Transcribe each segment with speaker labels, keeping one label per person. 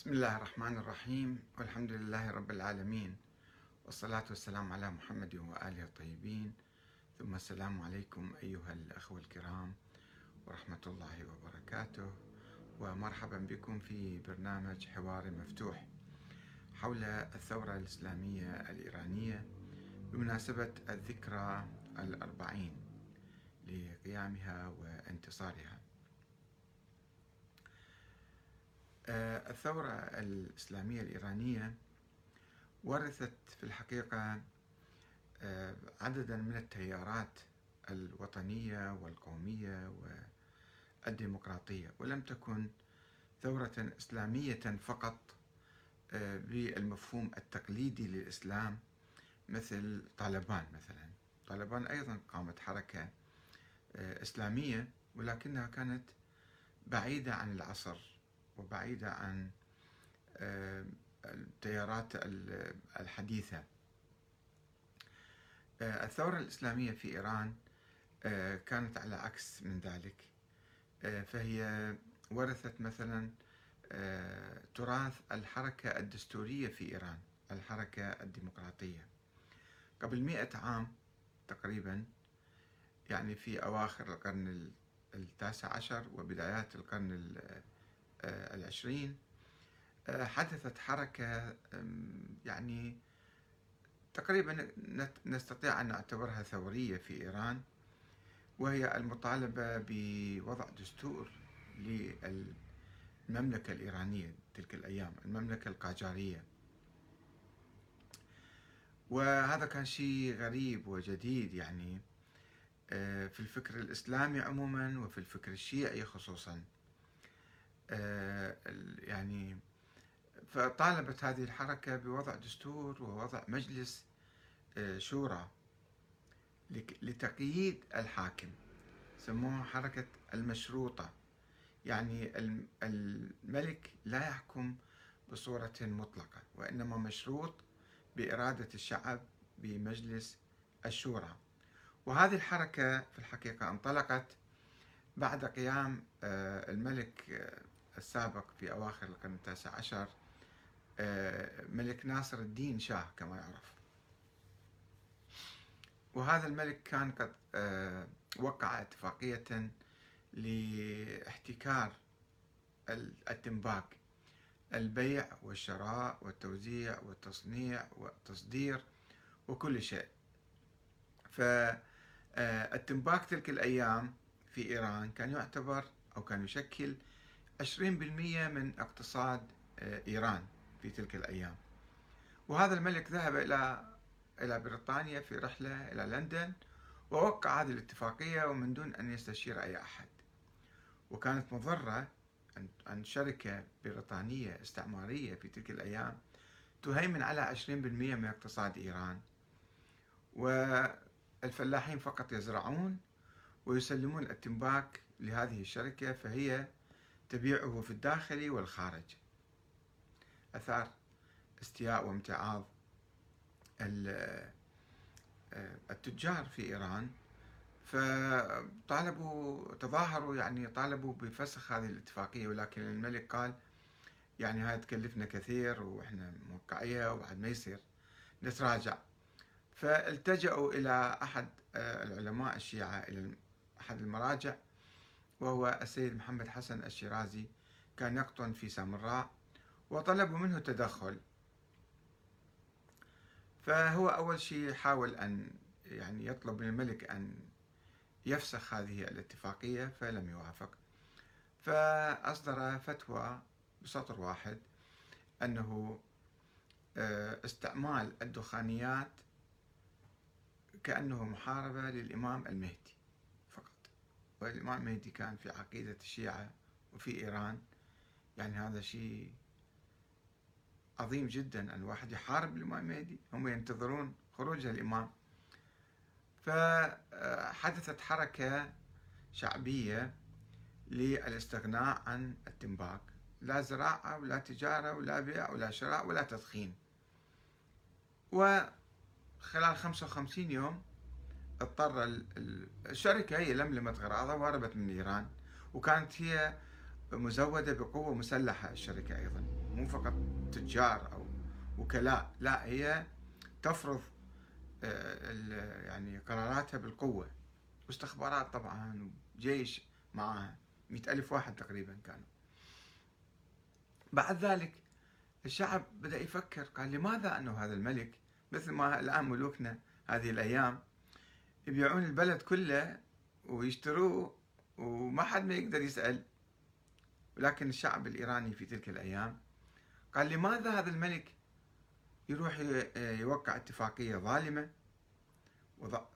Speaker 1: بسم الله الرحمن الرحيم والحمد لله رب العالمين والصلاة والسلام على محمد وآله الطيبين. ثم السلام عليكم أيها الأخوة الكرام ورحمة الله وبركاته ومرحبا بكم في برنامج حوار مفتوح حول الثورة الإسلامية الإيرانية بمناسبة الذكرى الأربعين لقيامها وانتصارها. الثورة الإسلامية الإيرانية ورثت في الحقيقة آه، عددا من التيارات الوطنية والقومية والديمقراطية ولم تكن ثورة إسلامية فقط آه، بالمفهوم التقليدي للإسلام مثل طالبان مثلا. طالبان أيضا قامت حركة إسلامية ولكنها كانت بعيدة عن العصر. وبعيدة عن آه، التيارات الحديثة. آه، الثورة الإسلامية في إيران آه، كانت على عكس من ذلك. فهي ورثت مثلا تراث الحركة الدستورية في إيران الحركة الديمقراطية. قبل مئة عام تقريبا يعني في أواخر القرن التاسع عشر وبدايات القرن آه، العشرين. آه، حدثت حركة يعني تقريبا نستطيع أن نعتبرها ثورية في إيران وهي المطالبة بوضع دستور للمملكة الإيرانية تلك الأيام المملكة القاجارية. وهذا كان شيء غريب وجديد يعني آه، في الفكر الإسلامي عموما وفي الفكر الشيعي خصوصا. آه، يعني فطالبت هذه الحركة بوضع دستور ووضع مجلس آه، شورى لتقييد الحاكم. سموها حركة المشروطة. يعني الملك لا يحكم بصورة مطلقة وإنما مشروط بإرادة الشعب بمجلس الشورى. وهذه الحركة في الحقيقة انطلقت بعد قيام آه، الملك السابق في أواخر القرن التاسع عشر آه، ملك ناصر الدين شاه كما يعرف. وهذا الملك كان قد آه، وقع اتفاقية لاحتكار التنباك البيع والشراء والتوزيع والتصنيع والتصدير وكل شيء. فالتنباك تلك الأيام في إيران كان يعتبر أو كان يشكل 20% من اقتصاد آه، إيران في تلك الأيام. وهذا الملك ذهب إلى إلى بريطانيا في رحلة إلى لندن ووقع هذه الاتفاقية ومن دون أن يستشير أي أحد. وكانت مضرة أن شركة بريطانية استعمارية في تلك الأيام تهيمن على 20% من اقتصاد إيران. والفلاحين فقط يزرعون ويسلمون التنباك لهذه الشركة فهي تبيعه في الداخل والخارج. أثار استياء وامتعاض التجار في إيران. فطالبوا تظاهروا يعني طالبوا بفسخ هذه الاتفاقية ولكن الملك قال يعني هاي تكلفنا كثير وإحنا موقعية وبعد ما يصير نتراجع. فالتجأوا إلى أحد العلماء الشيعة إلى أحد المراجع وهو السيد محمد حسن الشيرازي كان يقطن في سامراء وطلبوا منه التدخل. فهو أول شيء حاول أن يعني يطلب من الملك أن يفسخ هذه الاتفاقية فلم يوافق. فأصدر فتوى بسطر واحد أنه آه، استعمال الدخانيات كأنه محاربة للإمام المهدي. والإمام المهدي كان في عقيدة الشيعة وفي إيران. يعني هذا شيء عظيم جدا أن الواحد يحارب الإمام المهدي هم ينتظرون خروج الإمام. فحدثت حركة شعبية للاستغناء عن التنباك. لا زراعة ولا تجارة ولا بيع ولا شراء ولا تدخين. وخلال 55 يوم اضطر الشركة هي لملمت غراضها وهربت من إيران وكانت هي مزودة بقوة مسلحة الشركة أيضا مو فقط تجار أو وكلاء لا هي تفرض آه، يعني قراراتها بالقوة واستخبارات طبعا وجيش معها مئة ألف واحد تقريبا كانوا. بعد ذلك الشعب بدأ يفكر قال لماذا أنه هذا الملك مثل ما الآن ملوكنا هذه الأيام يبيعون البلد كله ويشتروه وما حد ما يقدر يسأل. ولكن الشعب الإيراني في تلك الأيام قال لماذا هذا الملك يروح يوقع اتفاقية ظالمة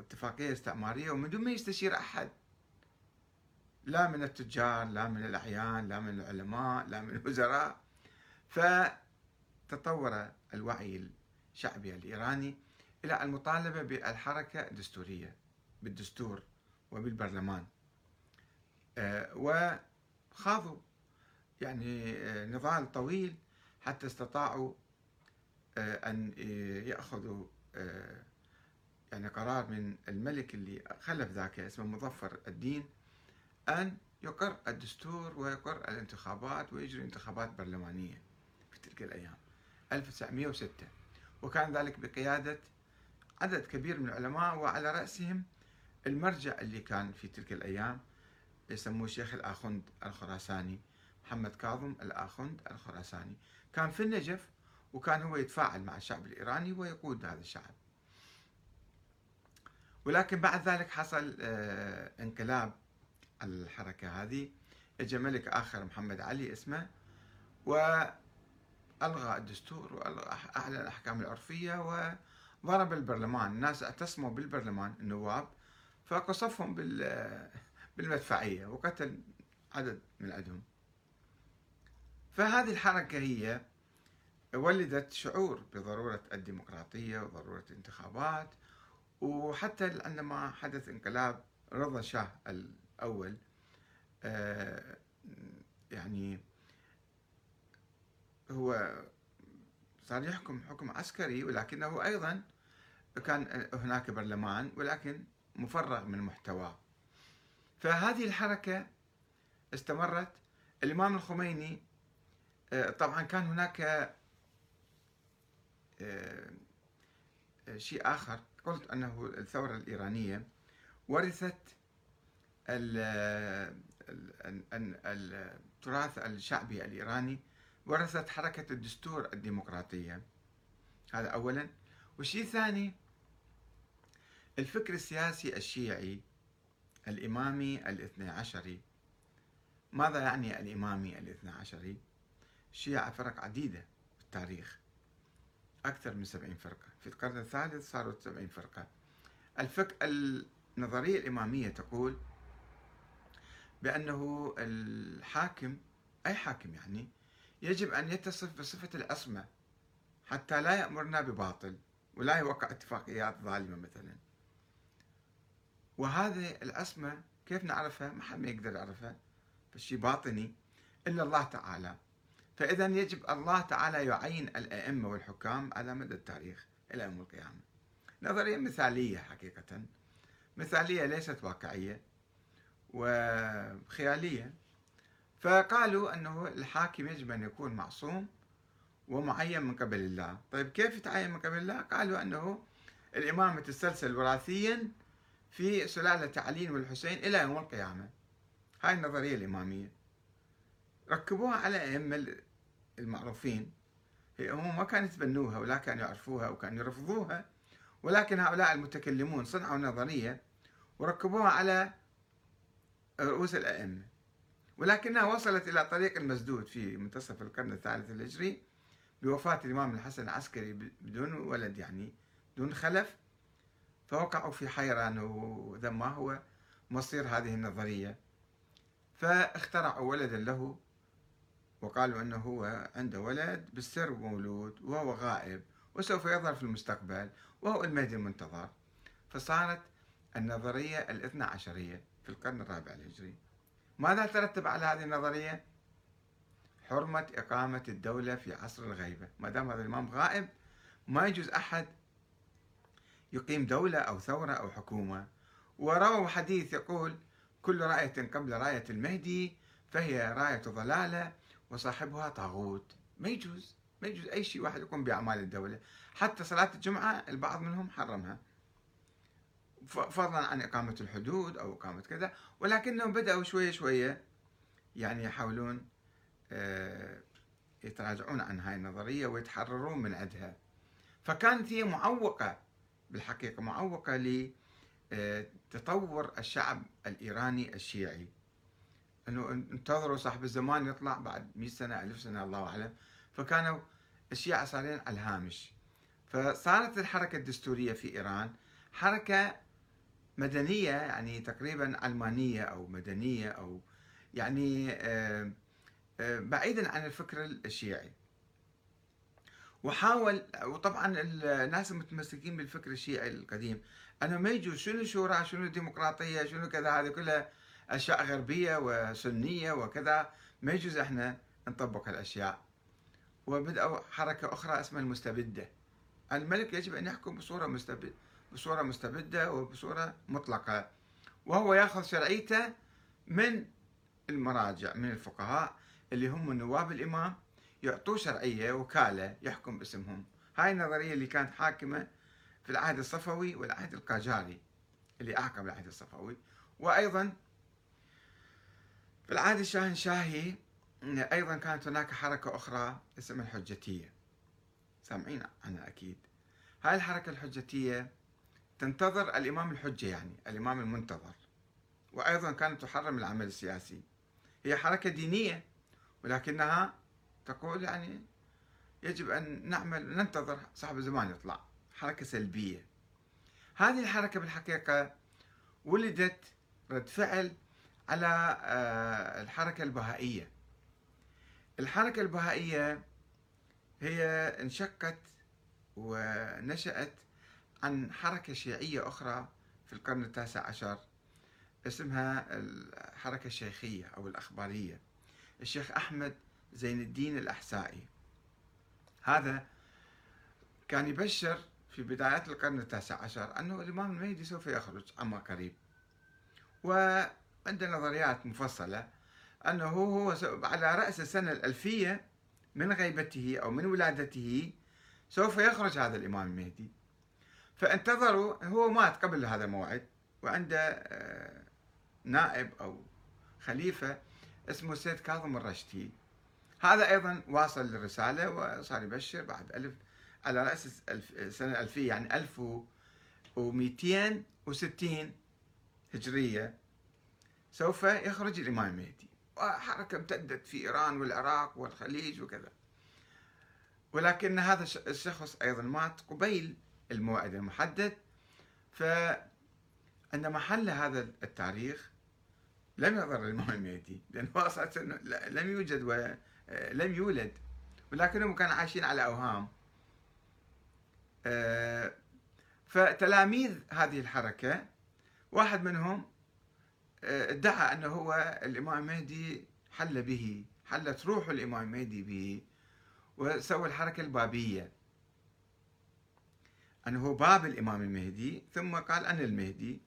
Speaker 1: اتفاقية استعمارية ومن دون ما يستشير أحد؟ لا من التجار لا من الأعيان لا من العلماء لا من الوزراء. فتطور الوعي الشعبي الإيراني إلى المطالبة بالحركة الدستورية بالدستور وبالبرلمان. آه، وخاضوا يعني آه، نضال طويل حتى استطاعوا آه، أن يأخذوا يعني قرار من الملك اللي خلف ذاك اسمه مظفر الدين أن يقر الدستور ويقر الانتخابات ويجري انتخابات برلمانية في تلك الأيام 1906 وكان ذلك بقيادة عدد كبير من العلماء وعلى رأسهم المرجع اللي كان في تلك الأيام يسموه الشيخ الآخند الخراساني محمد كاظم الآخند الخراساني. كان في النجف وكان هو يتفاعل مع الشعب الإيراني ويقود هذا الشعب. ولكن بعد ذلك حصل آه، انقلاب الحركة هذه. اجى ملك آخر محمد علي اسمه وألغى الدستور أعلى الأحكام العرفية وضرب البرلمان الناس اعتصموا بالبرلمان النواب فقصفهم بالمدفعية وقتل عدد من عندهم. فهذه الحركة هي ولدت شعور بضرورة الديمقراطية وضرورة الانتخابات وحتى عندما حدث انقلاب رضا شاه الأول آه، يعني هو صار يحكم حكم عسكري ولكنه أيضا كان هناك برلمان ولكن مفرغ من محتواه. فهذه الحركة استمرت. الإمام الخميني آه، طبعا كان هناك آه، شيء آخر. قلت أنه الثورة الإيرانية ورثت التراث الشعبي الإيراني ورثت حركة الدستور الديمقراطية. هذا أولا. والشيء الثاني الفكر السياسي الشيعي الإمامي الاثني عشري ماذا يعني الإمامي الاثني عشري؟ الشيعة فرق عديدة في التاريخ أكثر من سبعين فرقة. في القرن الثالث صاروا سبعين فرقة. الفك... النظرية الإمامية تقول بأنه الحاكم أي حاكم يعني يجب أن يتصف بصفة العصمة حتى لا يأمرنا بباطل ولا يوقع اتفاقيات ظالمة مثلا. وهذه العصمة كيف نعرفها؟ ما حد ما يقدر يعرفها فشي باطني إلا الله تعالى. فإذا يجب الله تعالى يعين الأئمة والحكام على مدى التاريخ إلى يوم القيامة. نظرية مثالية حقيقة. مثالية ليست واقعية وخيالية. فقالوا أنه الحاكم يجب أن يكون معصوم ومعين من قبل الله. طيب كيف يتعين من قبل الله؟ قالوا أنه الإمامة تسلسل وراثيا في سلالة علي والحسين إلى يوم القيامة. هاي النظرية الإمامية. ركبوها على أئمة المعروفين. هم ما كانوا يتبنوها ولا كانوا يعرفوها وكانوا يرفضوها ولكن هؤلاء المتكلمون صنعوا نظرية وركبوها على رؤوس الأئمة. ولكنها وصلت إلى طريق المسدود في منتصف القرن الثالث الهجري بوفاة الإمام الحسن العسكري بدون ولد يعني دون خلف. فوقعوا في حيران وذا ما هو مصير هذه النظرية. فاخترعوا ولدا له وقالوا أنه هو عنده ولد بالسر مولود وهو غائب وسوف يظهر في المستقبل وهو المهدي المنتظر. فصارت النظرية الاثنى عشرية في القرن الرابع الهجري. ماذا ترتب على هذه النظرية؟ حرمة إقامة الدولة في عصر الغيبة. ما دام هذا الإمام غائب ما يجوز أحد يقيم دولة أو ثورة أو حكومة. ورووا حديث يقول كل رأية قبل راية المهدي فهي راية ضلالة وصاحبها طاغوت. ما يجوز ما يجوز أي شيء واحد يقوم بأعمال الدولة. حتى صلاة الجمعة البعض منهم حرمها. فضلا عن إقامة الحدود أو إقامة كذا. ولكنهم بدأوا شوية شوية يعني يحاولون آه، يتراجعون عن هاي النظرية ويتحررون من عندها. فكانت هي معوقة بالحقيقة معوقة لتطور الشعب الإيراني الشيعي. أنه انتظروا صاحب الزمان يطلع بعد 100 سنة ألف سنة الله أعلم. فكانوا الشيعة صارين على الهامش. فصارت الحركة الدستورية في إيران حركة مدنية يعني تقريبا علمانية أو مدنية أو يعني آه، آه، بعيدا عن الفكر الشيعي. وحاول وطبعا الناس المتمسكين بالفكر الشيعي القديم. أنه ما يجوز شنو شورى شنو ديمقراطية شنو كذا هذه كلها أشياء غربية وسنية وكذا. ما يجوز إحنا نطبق هالأشياء. وبداوا حركة أخرى اسمها المستبدة. الملك يجب أن يحكم بصورة مستبده بصورة مستبدة وبصورة مطلقة. وهو يأخذ شرعيته من المراجع من الفقهاء اللي هم نواب الإمام. يعطوه شرعيه وكالة يحكم باسمهم. هاي النظرية اللي كانت حاكمة في العهد الصفوي والعهد القاجاري اللي اعقب العهد الصفوي. وأيضا في العهد الشاهنشاهي أيضا كانت هناك حركة أخرى اسمها الحجتية. سامعين عنها أكيد. هاي الحركة الحجتية تنتظر الإمام الحجة يعني الإمام المنتظر. وأيضا كانت تحرم العمل السياسي. هي حركة دينية ولكنها تقول يعني يجب أن نعمل ننتظر صاحب الزمان يطلع. حركة سلبية. هذه الحركة بالحقيقة ولدت رد فعل على آه، الحركة البهائية. الحركة البهائية هي انشقت ونشأت عن حركة شيعية أخرى في القرن التاسع عشر اسمها الحركة الشيخية أو الأخبارية. الشيخ أحمد زين الدين الأحسائي. هذا كان يبشر في بدايات القرن التاسع عشر أنه الإمام المهدي سوف يخرج عما قريب. وعنده نظريات مفصلة أنه هو على رأس السنة الألفية من غيبته أو من ولادته سوف يخرج هذا الإمام المهدي. فانتظروا هو مات قبل هذا الموعد وعنده آه، نائب أو خليفة اسمه السيد كاظم الرشتي هذا أيضا واصل الرسالة وصار يبشر بعد ألف على رأس السنة الألفية يعني 1260 هجرية. سوف يخرج الإمام المهدي. وحركة امتدت في إيران والعراق والخليج وكذا. ولكن هذا الشخص أيضا مات قبيل الموعد المحدد. فعندما حل هذا التاريخ لم يضر الإمام المهدي لأنه أصلا لم يوجد ولم يولد ولكنهم كانوا عايشين على أوهام. آه، فتلاميذ هذه الحركة واحد منهم آه، ادعى أنه هو الإمام المهدي حل به حلت روح الإمام المهدي به وسوى الحركة البابية. أنه هو باب الإمام المهدي ثم قال أنا المهدي.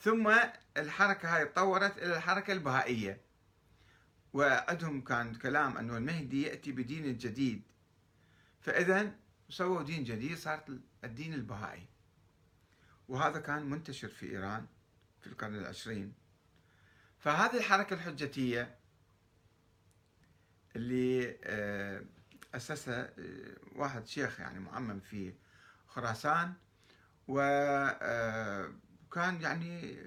Speaker 1: ثم الحركة هاي تطورت إلى الحركة البهائية. وعندهم كان كلام أنه المهدي يأتي بدين جديد. فإذا سووا دين جديد صارت الدين البهائي. وهذا كان منتشر في إيران في القرن العشرين. فهذه الحركة الحجتية اللي آه، أسسها آه، واحد شيخ يعني معمم في خراسان. وكان آه، يعني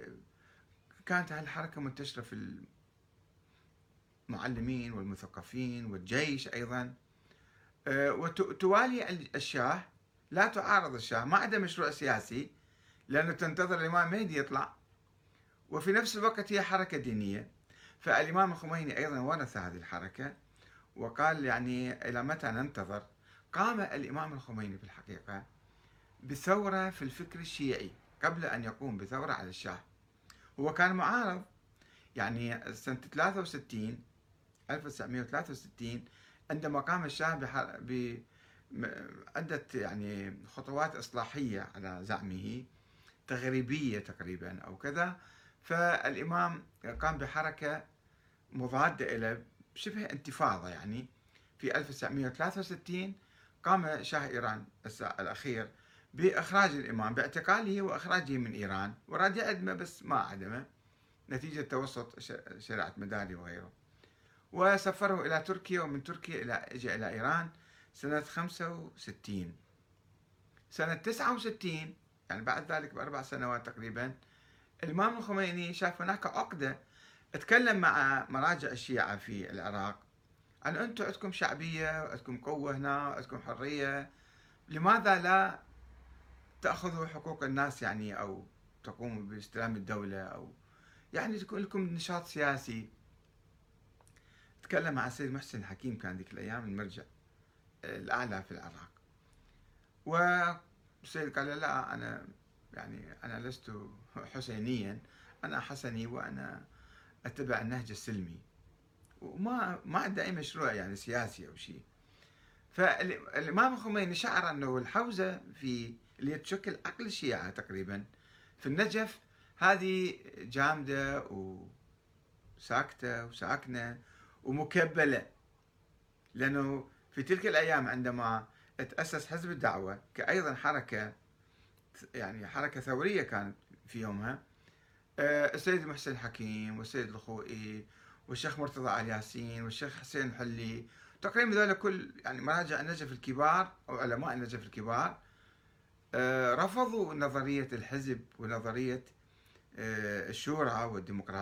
Speaker 1: كانت هالحركة منتشرة في المعلمين والمثقفين والجيش أيضا. آه، وتوالي الشاه لا تعارض الشاه ما عندها مشروع سياسي لأنه تنتظر الإمام مهدي يطلع. وفي نفس الوقت هي حركة دينية. فالإمام الخميني أيضا ورث هذه الحركة وقال يعني إلى متى ننتظر؟ قام الإمام الخميني في الحقيقة بثورة في الفكر الشيعي قبل أن يقوم بثورة على الشاه. هو كان معارض يعني سنة 63 1963 عندما قام الشاه بعدة يعني خطوات إصلاحية على زعمه تغريبية تقريبا أو كذا. فالإمام قام بحركة مضادة إلى شبه انتفاضة يعني. في 1963 قام شاه إيران الأخير بإخراج الإمام باعتقاله وإخراجه من إيران وراد يعدمه بس ما عدمه نتيجة توسط شريعة مداري وغيره. وسفره إلى تركيا ومن تركيا إلى إجا إلى إيران سنة 65 سنة 69 يعني بعد ذلك بأربع سنوات تقريبا الإمام الخميني شاف هناك عقدة تكلم مع مراجع الشيعة في العراق. أن أنتم عندكم شعبية وعندكم قوة هنا وعندكم حرية لماذا لا تأخذوا حقوق الناس يعني أو تقوموا باستلام الدولة أو يعني تكون لكم نشاط سياسي؟ تكلم مع السيد محسن الحكيم كان ذيك الأيام المرجع الأعلى في العراق. والسيد قال لا أنا يعني أنا لست حسينيا أنا حسني وأنا أتبع النهج السلمي. وما ما عنده أي مشروع يعني سياسي أو شيء. فالإمام الخميني شعر أنه الحوزة في اللي تشكل عقل الشيعة تقريبا في النجف. هذه جامدة وساكتة وساكنة. ومكبلة. لأنه في تلك الأيام عندما تأسس حزب الدعوة كأيضا حركة يعني حركة ثورية كانت في يومها آه، السيد محسن الحكيم والسيد الخوئي والشيخ مرتضى علي ياسين والشيخ حسين الحلي تقريبا ذلك كل يعني مراجع النجف الكبار أو علماء النجف الكبار آه، رفضوا نظرية الحزب ونظرية آه، الشورى والديمقراطية.